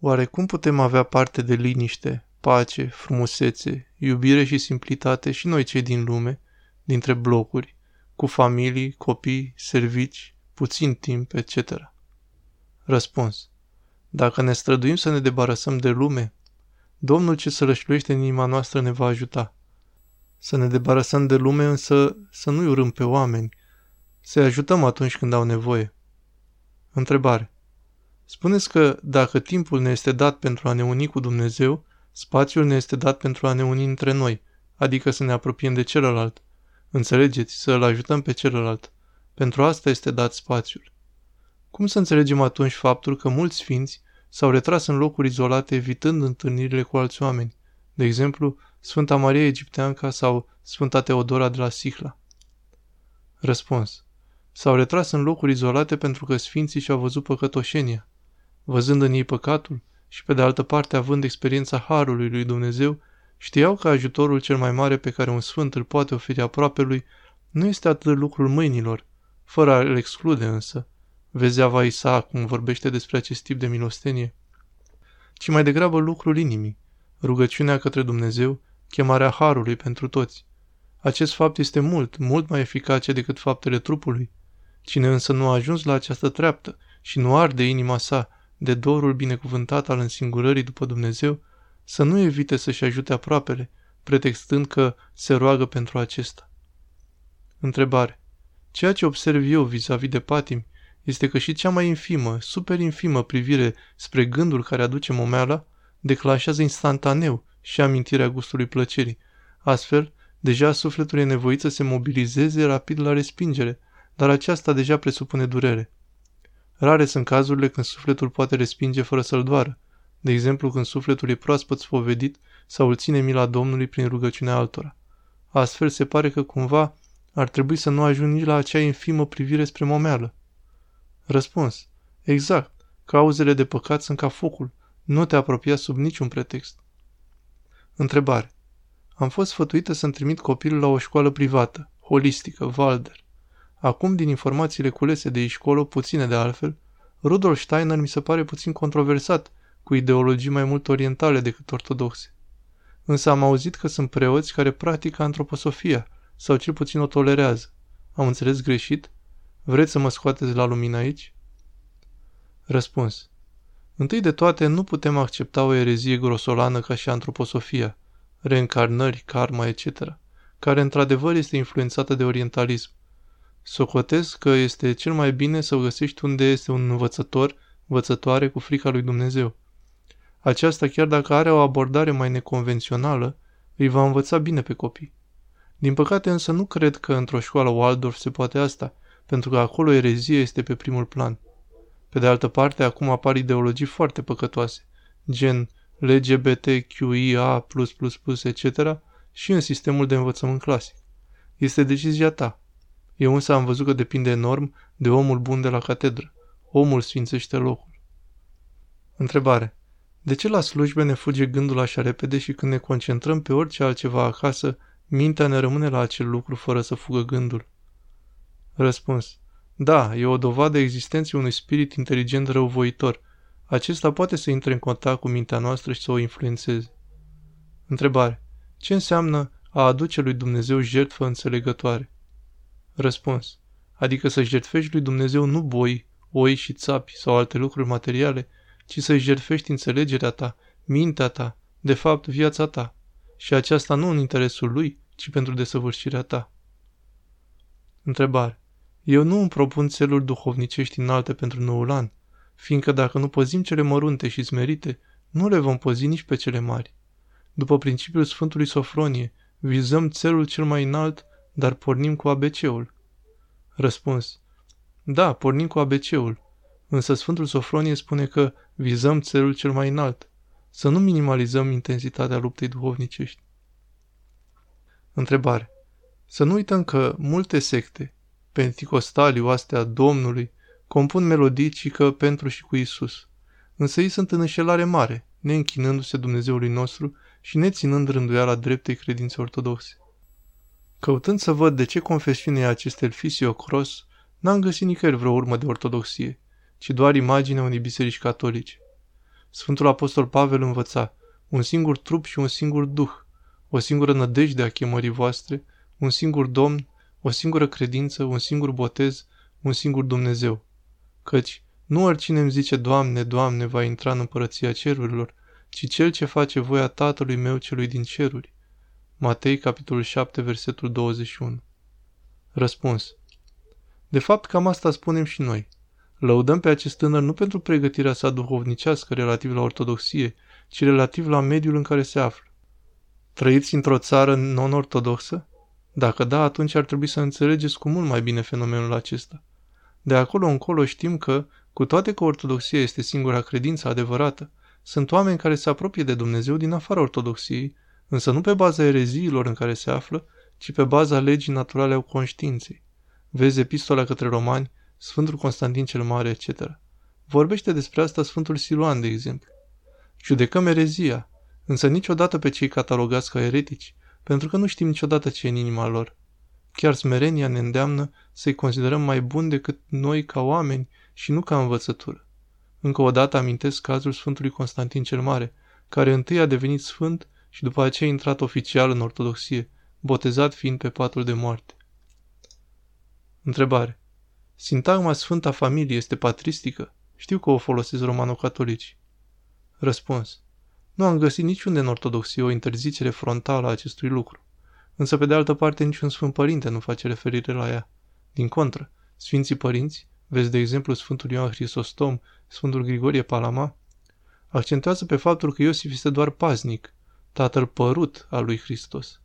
Oare cum putem avea parte de liniște, pace, frumusețe, iubire și simplitate și noi cei din lume, dintre blocuri, cu familii, copii, servici, puțin timp, etc. Răspuns. Dacă ne străduim să ne debarasăm de lume, Domnul ce sărășluiește în inima noastră ne va ajuta. Să ne debarasăm de lume, însă să nu-i urâm pe oameni, să-i ajutăm atunci când au nevoie. Întrebare. Spuneți că dacă timpul ne este dat pentru a ne uni cu Dumnezeu, spațiul ne este dat pentru a ne uni între noi, adică să ne apropiem de celălalt. Înțelegeți? Să îl ajutăm pe celălalt. Pentru asta este dat spațiul. Cum să înțelegem atunci faptul că mulți sfinți s-au retras în locuri izolate evitând întâlnirile cu alți oameni, de exemplu Sfânta Maria Egipteanca sau Sfânta Teodora de la Sihla? Răspuns. S-au retras în locuri izolate pentru că sfinții și-au văzut păcătoșenia. Văzând în ei păcatul și pe de altă parte având experiența Harului lui Dumnezeu, știau că ajutorul cel mai mare pe care un sfânt îl poate oferi aproape lui nu este atât lucrul mâinilor, fără a-l exclude însă. Vezi Ava Isaac cum vorbește despre acest tip de milostenie, ci mai degrabă lucrul inimii, rugăciunea către Dumnezeu, chemarea Harului pentru toți. Acest fapt este mult, mult mai eficace decât faptele trupului. Cine însă nu a ajuns la această treaptă și nu arde inima sa de dorul binecuvântat al însingurării după Dumnezeu, să nu evite să-și ajute aproapele, pretextând că se roagă pentru acesta. Întrebare. Ceea ce observ eu vis-a-vis de patimi este că și cea mai infimă, super infimă privire spre gândul care aduce momeala declanșează instantaneu și amintirea gustului plăcerii. Astfel, deja sufletul e nevoit să se mobilizeze rapid la respingere, dar aceasta deja presupune durere. Rare sunt cazurile când sufletul poate respinge fără să-l doară, de exemplu când sufletul e proaspăt spovedit sau îl ține mila Domnului prin rugăciunea altora. Astfel se pare că cumva ar trebui să nu ajungi la acea infimă privire spre momeală. Răspuns. Exact. Cauzele de păcat sunt ca focul. Nu te apropia sub niciun pretext. Întrebare. Am fost sfătuită să-mi trimit copilul la o școală privată, holistică, Walder. Acum, din informațiile culese de școală, puține de altfel, Rudolf Steiner mi se pare puțin controversat, cu ideologii mai mult orientale decât ortodoxe. Însă am auzit că sunt preoți care practică antroposofia, sau cel puțin o tolerează. Am înțeles greșit? Vreți să mă scoateți la lumină aici? Răspuns. Întâi de toate, nu putem accepta o erezie grosolană ca și antroposofia, reîncarnări, karma, etc., care într-adevăr este influențată de orientalism. Socotez că este cel mai bine să găsești unde este un învățător, învățătoare cu frica lui Dumnezeu. Aceasta, chiar dacă are o abordare mai neconvențională, îi va învăța bine pe copii. Din păcate însă nu cred că într-o școală Waldorf se poate asta, pentru că acolo erezia este pe primul plan. Pe de altă parte, acum apar ideologii foarte păcătoase, gen LGBTQIA++, etc., și în sistemul de învățământ clasic. Este decizia ta. Eu însă am văzut că depinde enorm de omul bun de la catedră. Omul sfințește locul. Întrebare. De ce la slujbe ne fuge gândul așa repede și când ne concentrăm pe orice altceva acasă, mintea ne rămâne la acel lucru fără să fugă gândul? Răspuns. Da, e o dovadă existenței unui spirit inteligent răuvoitor. Acesta poate să intre în contact cu mintea noastră și să o influențeze. Întrebare. Ce înseamnă a aduce lui Dumnezeu jertfă înțelegătoare? Răspuns. Adică să jertfești lui Dumnezeu nu boi, oi și țapi sau alte lucruri materiale, ci să-și jertfești înțelegerea ta, mintea ta, de fapt viața ta. Și aceasta nu în interesul lui, ci pentru desăvârșirea ta. Întrebare. Eu nu îmi propun țeluri duhovnicești înalte pentru noul an, fiindcă dacă nu păzim cele mărunte și smerite, nu le vom păzi nici pe cele mari. După principiul Sfântului Sofronie, vizăm țelul cel mai înalt, dar pornim cu ABC-ul. Răspuns. Da, pornim cu ABC-ul, însă Sfântul Sofronie spune că vizăm țelul cel mai înalt, să nu minimalizăm intensitatea luptei duhovnicești. Întrebare. Să nu uităm că multe secte, penticostalii, oastea Domnului, compun melodii cică pentru și cu Isus. Însă ei sunt în înșelare mare, neînchinându-se Dumnezeului nostru și neținând rânduiala dreptei credințe ortodoxe. Căutând să văd de ce confesiune e acest Elfisio Cross, n-am găsit nicăieri vreo urmă de ortodoxie, ci doar imaginea unei biserici catolice. Sfântul Apostol Pavel învăța, un singur trup și un singur duh, o singură nădejde a chemării voastre, un singur Domn, o singură credință, un singur botez, un singur Dumnezeu. Căci nu oricine îmi zice, Doamne, Doamne, va intra în împărăția cerurilor, ci cel ce face voia Tatălui meu celui din ceruri. Matei, capitolul 7, versetul 21. Răspuns. De fapt, cam asta spunem și noi. Lăudăm pe acest tânăr nu pentru pregătirea sa duhovnicească relativ la ortodoxie, ci relativ la mediul în care se află. Trăiți într-o țară non-ortodoxă? Dacă da, atunci ar trebui să înțelegeți cu mult mai bine fenomenul acesta. De acolo încolo știm că, cu toate că ortodoxia este singura credință adevărată, sunt oameni care se apropie de Dumnezeu din afara ortodoxiei, însă nu pe baza ereziilor în care se află, ci pe baza legii naturale a conștiinței. Vezi epistola către romani, Sfântul Constantin cel Mare, etc. Vorbește despre asta Sfântul Siluan, de exemplu. Judecăm erezia, însă niciodată pe cei catalogați ca eretici, pentru că nu știm niciodată ce e în inima lor. Chiar smerenia ne îndeamnă să-i considerăm mai buni decât noi ca oameni și nu ca învățătură. Încă o dată amintesc cazul Sfântului Constantin cel Mare, care întâi a devenit sfânt și după aceea a intrat oficial în ortodoxie, botezat fiind pe patul de moarte. Întrebare. Sintagma Sfânta Familie este patristică? Știu că o folosesc romano-catolici. Răspuns. Nu am găsit niciunde în ortodoxie o interzicere frontală a acestui lucru. Însă, pe de altă parte, niciun Sfânt Părinte nu face referire la ea. Din contră, Sfinții Părinți, vezi de exemplu Sfântul Ioan Hristostom, Sfântul Grigorie Palama, accentuează pe faptul că Iosif este doar paznic, tatăl părut al lui Hristos.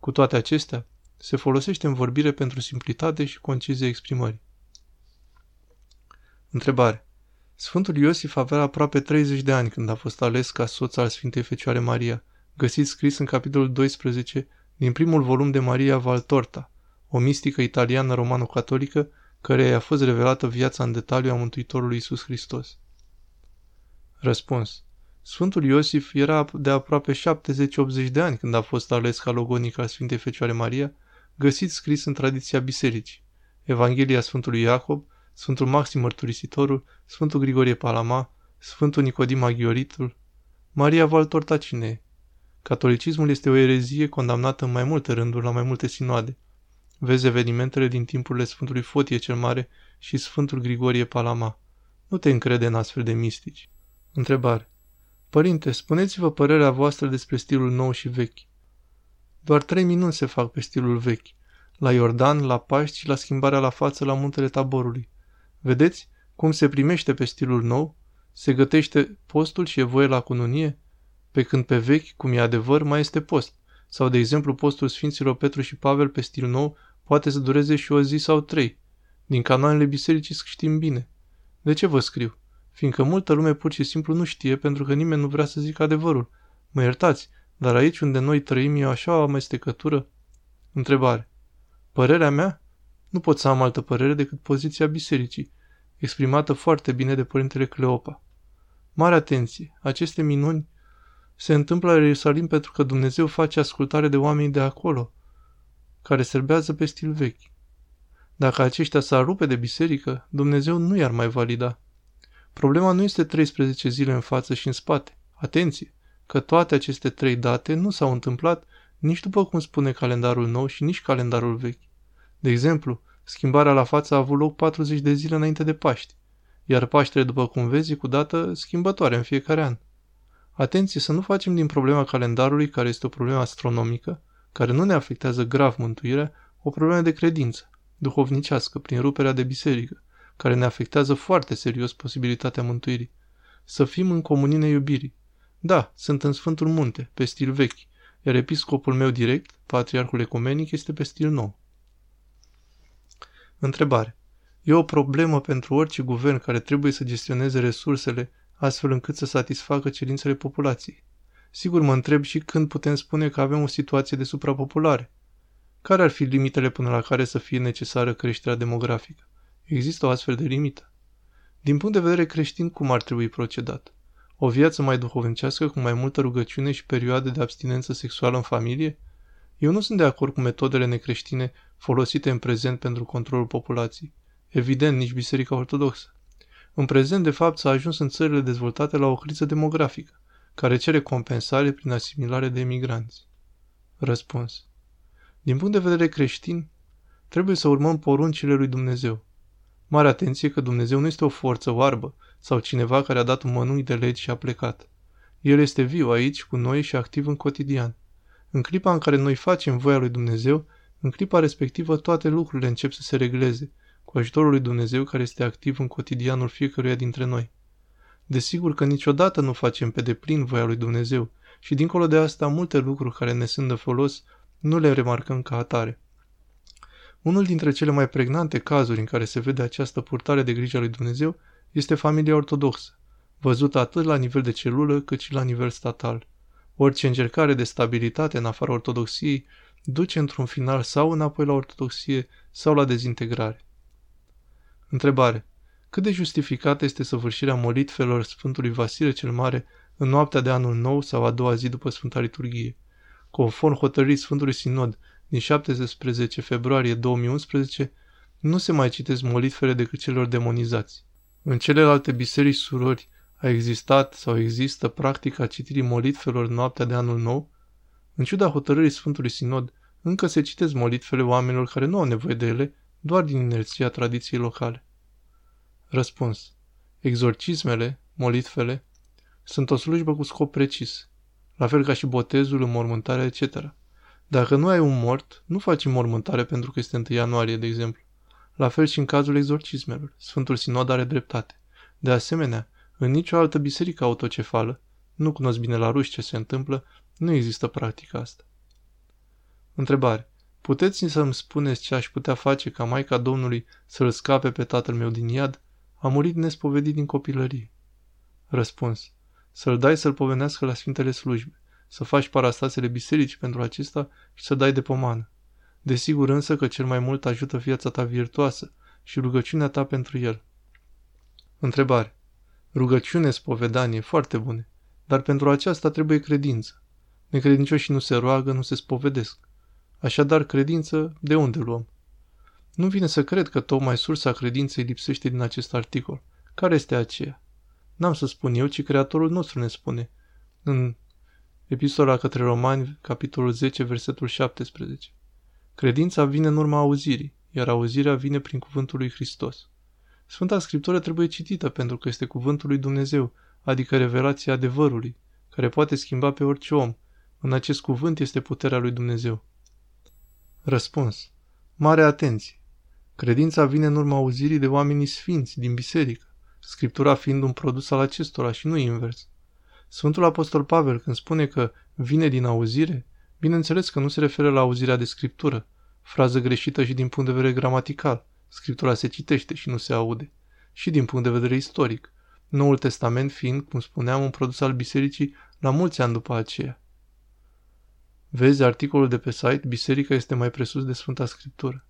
Cu toate acestea, se folosește în vorbire pentru simplitate și concizie exprimării. Întrebare. Sfântul Iosif avea aproape 30 de ani când a fost ales ca soț al Sfintei Fecioare Maria, găsit scris în capitolul 12 din primul volum de Maria Valtorta, o mistică italiană romano-catolică care i-a fost revelată viața în detaliu a Mântuitorului Isus Hristos. Răspuns. Sfântul Iosif era de aproape 70-80 de ani când a fost ales ca logonic al Sfintei Fecioare Maria, găsit scris în tradiția bisericii. Evanghelia Sfântului Iacob, Sfântul Maxim Mărturisitorul, Sfântul Grigorie Palama, Sfântul Nicodim Aghioritul. Maria Valtorta cine Catolicismul este o erezie condamnată în mai multe rânduri la mai multe sinoade. Vezi evenimentele din timpurile Sfântului Fotie cel Mare și Sfântul Grigorie Palama. Nu te încrede în astfel de mistici. Întrebare. Părinte, spuneți-vă părerea voastră despre stilul nou și vechi. Doar trei minuni se fac pe stilul vechi. La Iordan, la Paști și la schimbarea la față la muntele Taborului. Vedeți cum se primește pe stilul nou? Se gătește postul și e voie la cununie? Pe când pe vechi, cum e adevăr, mai este post. Sau, de exemplu, postul Sfinților Petru și Pavel pe stil nou poate să dureze și o zi sau trei. Din canoanele bisericii știm bine. De ce vă scriu? Fiindcă multă lume pur și simplu nu știe pentru că nimeni nu vrea să zică adevărul. Mă iertați, dar aici unde noi trăim e așa o amestecătură? Întrebare. Părerea mea? Nu pot să am altă părere decât poziția bisericii, exprimată foarte bine de părintele Cleopa. Mare atenție! Aceste minuni se întâmplă la Ierusalim pentru că Dumnezeu face ascultare de oameni de acolo, care serbează pe stil vechi. Dacă aceștia s-ar rupe de biserică, Dumnezeu nu i-ar mai valida. Problema nu este 13 zile în față și în spate. Atenție! Că toate aceste trei date nu s-au întâmplat nici după cum spune calendarul nou și nici calendarul vechi. De exemplu, schimbarea la față a avut loc 40 de zile înainte de Paști, iar Paștele, după cum vezi, cu dată schimbătoare în fiecare an. Atenție să nu facem din problema calendarului, care este o problemă astronomică, care nu ne afectează grav mântuirea, o problemă de credință, duhovnicească, prin ruperea de biserică, care ne afectează foarte serios posibilitatea mântuirii. Să fim în comunine iubirii. Da, sunt în Sfântul Munte, pe stil vechi, iar episcopul meu direct, patriarhul ecumenic, este pe stil nou. Întrebare. E o problemă pentru orice guvern care trebuie să gestioneze resursele astfel încât să satisfacă cerințele populației. Sigur mă întreb și când putem spune că avem o situație de suprapopulare. Care ar fi limitele până la care să fie necesară creșterea demografică? Există o astfel de limită? Din punct de vedere creștin, cum ar trebui procedat? O viață mai duhovnicească cu mai multă rugăciune și perioade de abstinență sexuală în familie? Eu nu sunt de acord cu metodele necreștine folosite în prezent pentru controlul populației. Evident, nici Biserica Ortodoxă. În prezent, de fapt, s-a ajuns în țările dezvoltate la o criză demografică, care cere compensare prin asimilare de emigranți. Răspuns. Din punct de vedere creștin, trebuie să urmăm poruncile lui Dumnezeu. Mare atenție că Dumnezeu nu este o forță oarbă sau cineva care a dat un mănui de legi și a plecat. El este viu aici cu noi și activ în cotidian. În clipa în care noi facem voia lui Dumnezeu, în clipa respectivă toate lucrurile încep să se regleze, cu ajutorul lui Dumnezeu care este activ în cotidianul fiecăruia dintre noi. Desigur că niciodată nu facem pe deplin voia lui Dumnezeu și dincolo de asta multe lucruri care ne sunt de folos nu le remarcăm ca atare. Unul dintre cele mai pregnante cazuri în care se vede această purtare de grijă a lui Dumnezeu este familia ortodoxă, văzută atât la nivel de celulă cât și la nivel statal. Orice încercare de stabilitate în afara ortodoxiei duce într-un final sau înapoi la ortodoxie sau la dezintegrare. Întrebare. Cât de justificată este săvârșirea molitvelor Sfântului Vasile cel Mare în noaptea de anul nou sau a doua zi după Sfânta Liturghie? Conform hotărârii Sfântului Sinod din 17 februarie 2011, nu se mai citesc molitvele decât celor demonizați. În celelalte biserici surori a existat sau există practica citirii molitvelor noaptea de anul nou? În ciuda hotărârii Sfântului Sinod, încă se citesc molitvele oamenilor care nu au nevoie de ele, doar din inerția tradiției locale. Răspuns. Exorcismele, molitvele, sunt o slujbă cu scop precis, la fel ca și botezul, înmormântarea, etc. Dacă nu ai un mort, nu faci înmormântare pentru că este 1 ianuarie, de exemplu. La fel și în cazul exorcismelor. Sfântul Sinod are dreptate. De asemenea, în nicio altă biserică autocefală, nu cunosc bine la ruși ce se întâmplă, nu există practica asta. Întrebare. Puteți să-mi spuneți ce aș putea face ca Maica Domnului să-l scape pe tatăl meu din iad? A murit nespovedit din copilărie. Răspuns. Să-l dai să-l povenească la Sfintele Slujbe, să faci parastasele biserici pentru acesta și să dai de pomană. Desigur însă că cel mai mult ajută viața ta virtuoasă și rugăciunea ta pentru el. Întrebare. Rugăciune, spovedanie, foarte bune, dar pentru aceasta trebuie credință. Necredincioșii nu se roagă, nu se spovedesc. Așadar, credință, de unde luăm? Nu vine să cred că tocmai sursa credinței lipsește din acest articol. Care este aceea? N-am să spun eu, ci Creatorul nostru ne spune. În Epistola către Romani, capitolul 10, versetul 17. Credința vine în urma auzirii, iar auzirea vine prin cuvântul lui Hristos. Sfânta Scriptură trebuie citită pentru că este cuvântul lui Dumnezeu, adică revelația adevărului, care poate schimba pe orice om. În acest cuvânt este puterea lui Dumnezeu. Răspuns. Mare atenție! Credința vine în urma auzirii de oamenii sfinți din biserică, Scriptura fiind un produs al acestora și nu invers. Sfântul Apostol Pavel, când spune că vine din auzire, bineînțeles că nu se referă la auzirea de scriptură, frază greșită și din punct de vedere gramatical. Scriptura se citește și nu se aude. Și din punct de vedere istoric. Noul Testament fiind, cum spuneam, un produs al bisericii la mulți ani după aceea. Vezi articolul de pe site Biserica este mai presus de Sfânta Scriptură.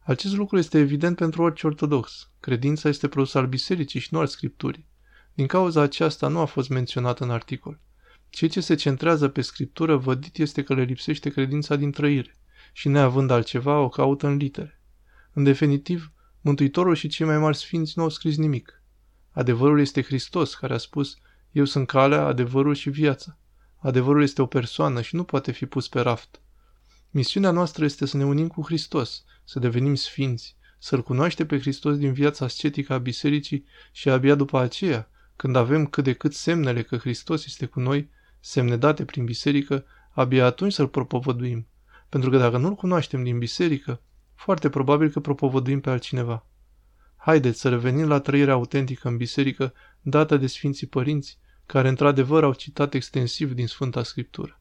Acest lucru este evident pentru orice ortodox. Credința este produs al bisericii și nu al Scripturii. Din cauza aceasta nu a fost menționat în articol. Cei ce se centrează pe scriptură vădit este că le lipsește credința din trăire și neavând altceva o caută în litere. În definitiv, Mântuitorul și cei mai mari sfinți nu au scris nimic. Adevărul este Hristos care a spus, eu sunt calea, adevărul și viața. Adevărul este o persoană și nu poate fi pus pe raft. Misiunea noastră este să ne unim cu Hristos, să devenim sfinți, să-L cunoaște pe Hristos din viața ascetică a bisericii și abia după aceea când avem cât de cât semnele că Hristos este cu noi, semne date prin biserică, abia atunci să-L propovăduim. Pentru că dacă nu-L cunoaștem din biserică, foarte probabil că propovăduim pe altcineva. Haideți să revenim la trăirea autentică în biserică dată de Sfinții Părinți, care într-adevăr au citat extensiv din Sfânta Scriptură.